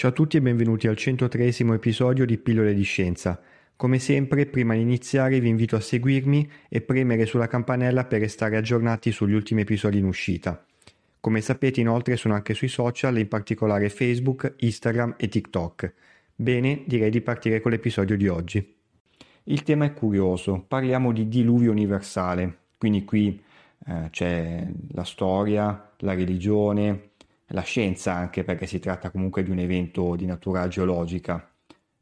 Ciao a tutti e benvenuti al 103 episodio di Pillole di Scienza. Come sempre, prima di iniziare vi invito a seguirmi e premere sulla campanella per restare aggiornati sugli ultimi episodi in uscita. Come sapete inoltre sono anche sui social, in particolare Facebook, Instagram e TikTok. Bene, direi di partire con l'episodio di oggi. Il tema è curioso, parliamo di diluvio universale, quindi qui eh, c'è la storia, la religione, la scienza anche perché si tratta comunque di un evento di natura geologica,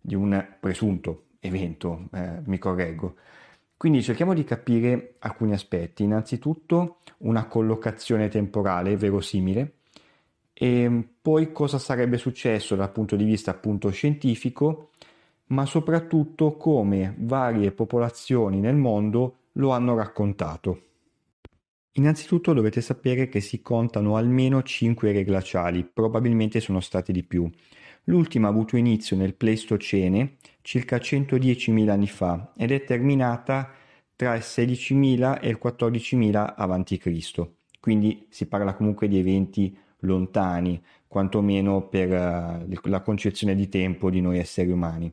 di un presunto evento, eh, mi correggo. Quindi cerchiamo di capire alcuni aspetti. Innanzitutto una collocazione temporale verosimile e poi cosa sarebbe successo dal punto di vista appunto scientifico, ma soprattutto come varie popolazioni nel mondo lo hanno raccontato. Innanzitutto dovete sapere che si contano almeno 5 ere glaciali, probabilmente sono state di più. L'ultima ha avuto inizio nel Pleistocene, circa 110.000 anni fa, ed è terminata tra il 16.000 e il 14.000 a.C. Quindi si parla comunque di eventi lontani, quantomeno per uh, la concezione di tempo di noi esseri umani.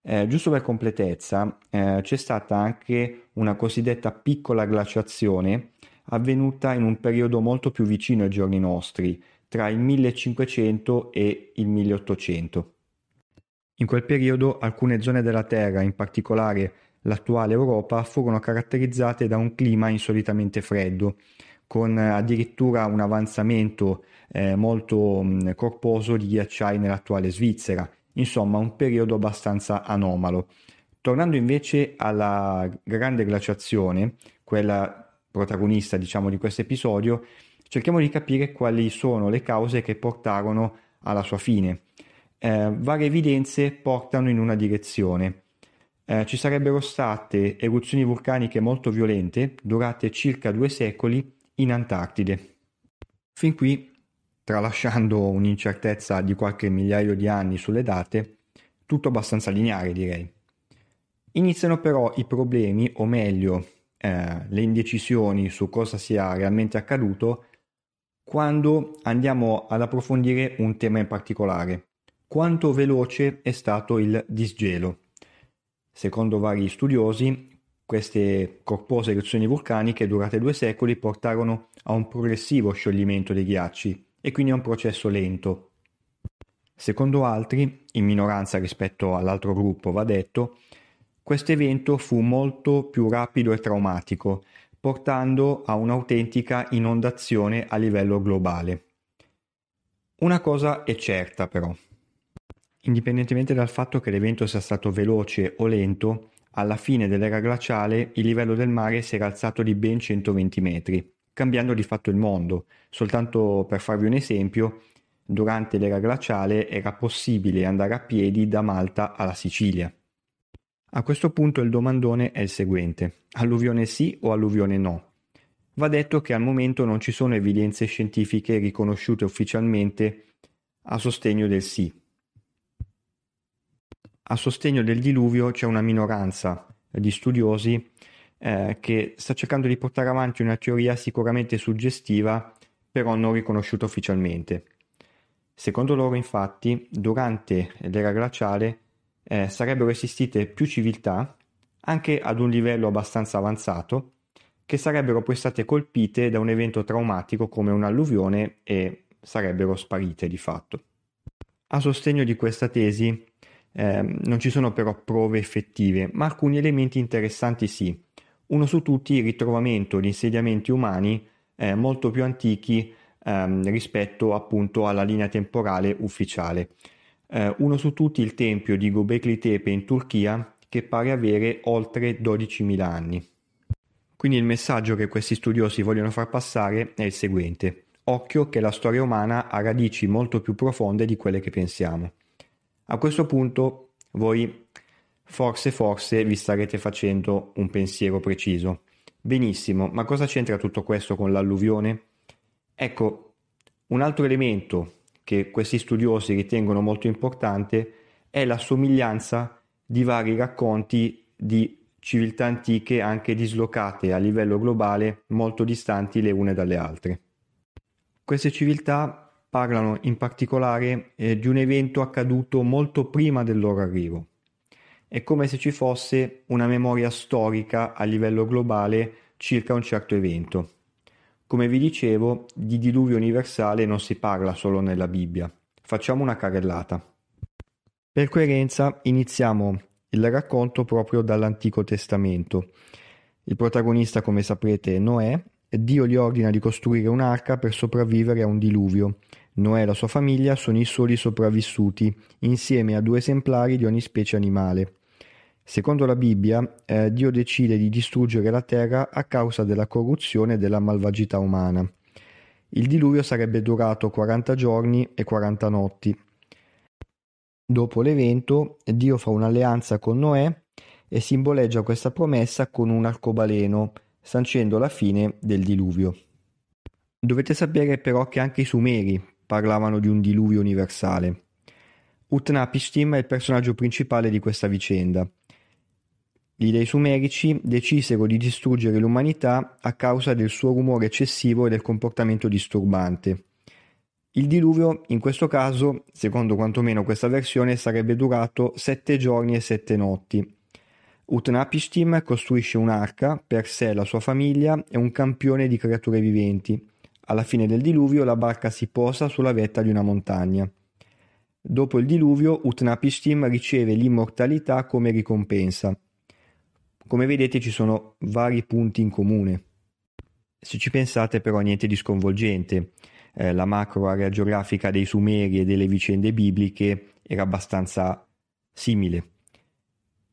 Eh, giusto per completezza, eh, c'è stata anche una cosiddetta piccola glaciazione avvenuta in un periodo molto più vicino ai giorni nostri, tra il 1500 e il 1800. In quel periodo alcune zone della Terra, in particolare l'attuale Europa, furono caratterizzate da un clima insolitamente freddo, con addirittura un avanzamento eh, molto mh, corposo di ghiacciai nell'attuale Svizzera, insomma un periodo abbastanza anomalo. Tornando invece alla grande glaciazione, quella protagonista diciamo di questo episodio, cerchiamo di capire quali sono le cause che portarono alla sua fine. Eh, varie evidenze portano in una direzione. Eh, ci sarebbero state eruzioni vulcaniche molto violente durate circa due secoli in Antartide. Fin qui, tralasciando un'incertezza di qualche migliaio di anni sulle date, tutto abbastanza lineare direi. Iniziano però i problemi, o meglio, eh, le indecisioni su cosa sia realmente accaduto quando andiamo ad approfondire un tema in particolare. Quanto veloce è stato il disgelo? Secondo vari studiosi, queste corpose eruzioni vulcaniche durate due secoli portarono a un progressivo scioglimento dei ghiacci e quindi a un processo lento. Secondo altri, in minoranza rispetto all'altro gruppo va detto, questo evento fu molto più rapido e traumatico, portando a un'autentica inondazione a livello globale. Una cosa è certa però. Indipendentemente dal fatto che l'evento sia stato veloce o lento, alla fine dell'era glaciale il livello del mare si era alzato di ben 120 metri, cambiando di fatto il mondo. Soltanto per farvi un esempio, durante l'era glaciale era possibile andare a piedi da Malta alla Sicilia. A questo punto il domandone è il seguente: alluvione sì o alluvione no? Va detto che al momento non ci sono evidenze scientifiche riconosciute ufficialmente a sostegno del sì. A sostegno del diluvio c'è una minoranza di studiosi eh, che sta cercando di portare avanti una teoria sicuramente suggestiva, però non riconosciuta ufficialmente. Secondo loro, infatti, durante l'era glaciale eh, sarebbero esistite più civiltà, anche ad un livello abbastanza avanzato, che sarebbero poi state colpite da un evento traumatico come un'alluvione e sarebbero sparite di fatto. A sostegno di questa tesi eh, non ci sono però prove effettive, ma alcuni elementi interessanti sì. Uno su tutti il ritrovamento di insediamenti umani eh, molto più antichi ehm, rispetto appunto alla linea temporale ufficiale eh, uno su tutti il tempio di Göbekli Tepe in Turchia che pare avere oltre 12.000 anni. Quindi il messaggio che questi studiosi vogliono far passare è il seguente. Occhio che la storia umana ha radici molto più profonde di quelle che pensiamo. A questo punto voi forse forse vi starete facendo un pensiero preciso. Benissimo, ma cosa c'entra tutto questo con l'alluvione? Ecco, un altro elemento che questi studiosi ritengono molto importante è la somiglianza di vari racconti di civiltà antiche anche dislocate a livello globale molto distanti le une dalle altre. Queste civiltà parlano in particolare eh, di un evento accaduto molto prima del loro arrivo. È come se ci fosse una memoria storica a livello globale circa un certo evento. Come vi dicevo, di diluvio universale non si parla solo nella Bibbia. Facciamo una carrellata. Per coerenza iniziamo il racconto proprio dall'Antico Testamento. Il protagonista, come saprete, è Noè. Dio gli ordina di costruire un'arca per sopravvivere a un diluvio. Noè e la sua famiglia sono i soli sopravvissuti, insieme a due esemplari di ogni specie animale. Secondo la Bibbia, eh, Dio decide di distruggere la terra a causa della corruzione e della malvagità umana. Il diluvio sarebbe durato 40 giorni e 40 notti. Dopo l'evento, Dio fa un'alleanza con Noè e simboleggia questa promessa con un arcobaleno, sancendo la fine del diluvio. Dovete sapere però che anche i Sumeri parlavano di un diluvio universale. Utnapishtim è il personaggio principale di questa vicenda. Gli dei sumerici decisero di distruggere l'umanità a causa del suo rumore eccessivo e del comportamento disturbante. Il diluvio, in questo caso, secondo quantomeno questa versione, sarebbe durato sette giorni e sette notti. Utnapishtim costruisce un'arca per sé, la sua famiglia e un campione di creature viventi. Alla fine del diluvio la barca si posa sulla vetta di una montagna. Dopo il diluvio Utnapishtim riceve l'immortalità come ricompensa. Come vedete ci sono vari punti in comune. Se ci pensate però niente di sconvolgente, eh, la macro area geografica dei Sumeri e delle vicende bibliche era abbastanza simile.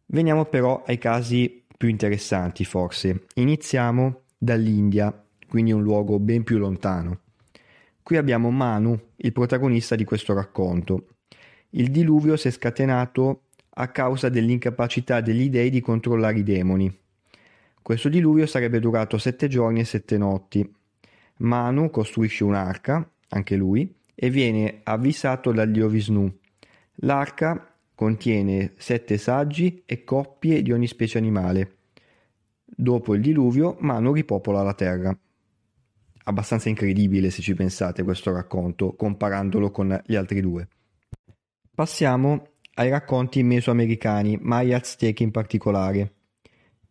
Veniamo però ai casi più interessanti forse. Iniziamo dall'India, quindi un luogo ben più lontano. Qui abbiamo Manu, il protagonista di questo racconto. Il diluvio si è scatenato a causa dell'incapacità degli dei di controllare i demoni. Questo diluvio sarebbe durato sette giorni e sette notti. Manu costruisce un'arca, anche lui, e viene avvisato dal dio Vishnu. L'arca contiene sette saggi e coppie di ogni specie animale. Dopo il diluvio, Manu ripopola la terra. Abbastanza incredibile se ci pensate questo racconto, comparandolo con gli altri due. Passiamo ai racconti mesoamericani, Maya Aztechi in particolare.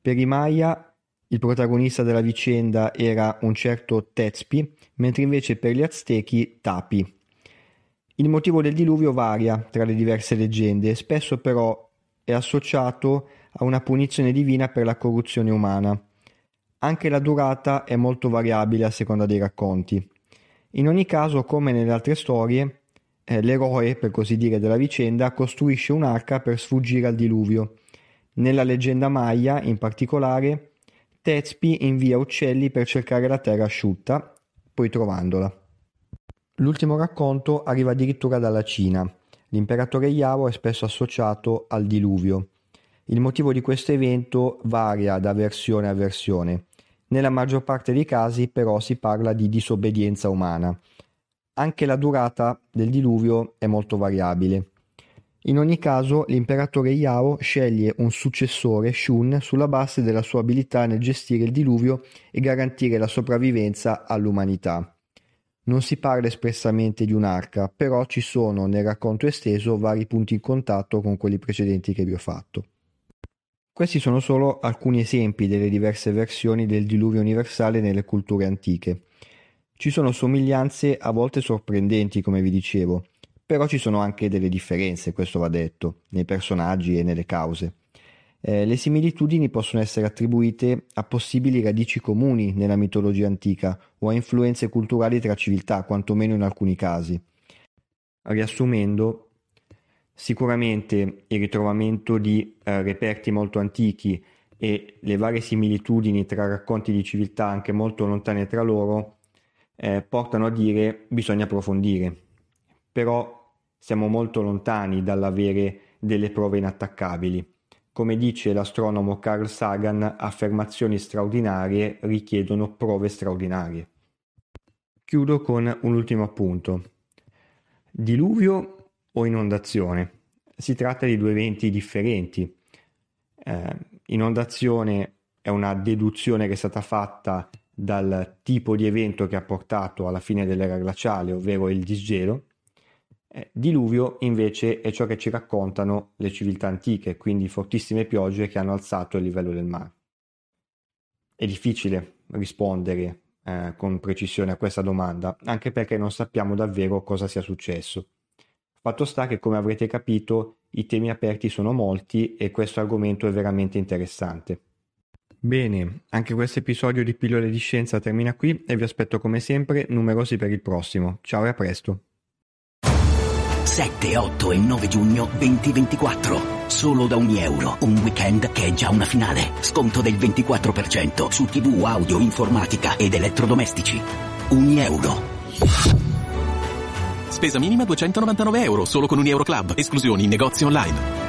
Per i Maya il protagonista della vicenda era un certo Tezpi, mentre invece per gli Aztechi Tapi. Il motivo del diluvio varia tra le diverse leggende, spesso però è associato a una punizione divina per la corruzione umana. Anche la durata è molto variabile a seconda dei racconti. In ogni caso, come nelle altre storie, l'eroe, per così dire, della vicenda costruisce un'arca per sfuggire al diluvio. Nella leggenda Maya, in particolare, Tezpi invia uccelli per cercare la terra asciutta, poi trovandola. L'ultimo racconto arriva addirittura dalla Cina. L'imperatore Yao è spesso associato al diluvio. Il motivo di questo evento varia da versione a versione. Nella maggior parte dei casi però si parla di disobbedienza umana. Anche la durata del diluvio è molto variabile. In ogni caso, l'imperatore Yao sceglie un successore, Shun, sulla base della sua abilità nel gestire il diluvio e garantire la sopravvivenza all'umanità. Non si parla espressamente di un'arca, però ci sono nel racconto esteso vari punti in contatto con quelli precedenti che vi ho fatto. Questi sono solo alcuni esempi delle diverse versioni del diluvio universale nelle culture antiche. Ci sono somiglianze a volte sorprendenti, come vi dicevo, però ci sono anche delle differenze, questo va detto, nei personaggi e nelle cause. Eh, le similitudini possono essere attribuite a possibili radici comuni nella mitologia antica o a influenze culturali tra civiltà, quantomeno in alcuni casi. Riassumendo, sicuramente il ritrovamento di eh, reperti molto antichi e le varie similitudini tra racconti di civiltà anche molto lontane tra loro eh, portano a dire bisogna approfondire, però siamo molto lontani dall'avere delle prove inattaccabili. Come dice l'astronomo Carl Sagan, affermazioni straordinarie richiedono prove straordinarie. Chiudo con un ultimo appunto. Diluvio o inondazione? Si tratta di due eventi differenti. Eh, inondazione è una deduzione che è stata fatta dal tipo di evento che ha portato alla fine dell'era glaciale, ovvero il disgelo. Eh, diluvio invece è ciò che ci raccontano le civiltà antiche, quindi fortissime piogge che hanno alzato il livello del mare. È difficile rispondere eh, con precisione a questa domanda, anche perché non sappiamo davvero cosa sia successo. Fatto sta che, come avrete capito, i temi aperti sono molti e questo argomento è veramente interessante. Bene, anche questo episodio di Pillole di Scienza termina qui e vi aspetto come sempre numerosi per il prossimo. Ciao e a presto! 7, 8 e 9 giugno 2024. Solo da ogni euro. Un weekend che è già una finale. Sconto del 24% su TV, audio, informatica ed elettrodomestici. Ogni euro. Spesa minima 299 euro, solo con un Euro Club. Esclusioni in negozi online.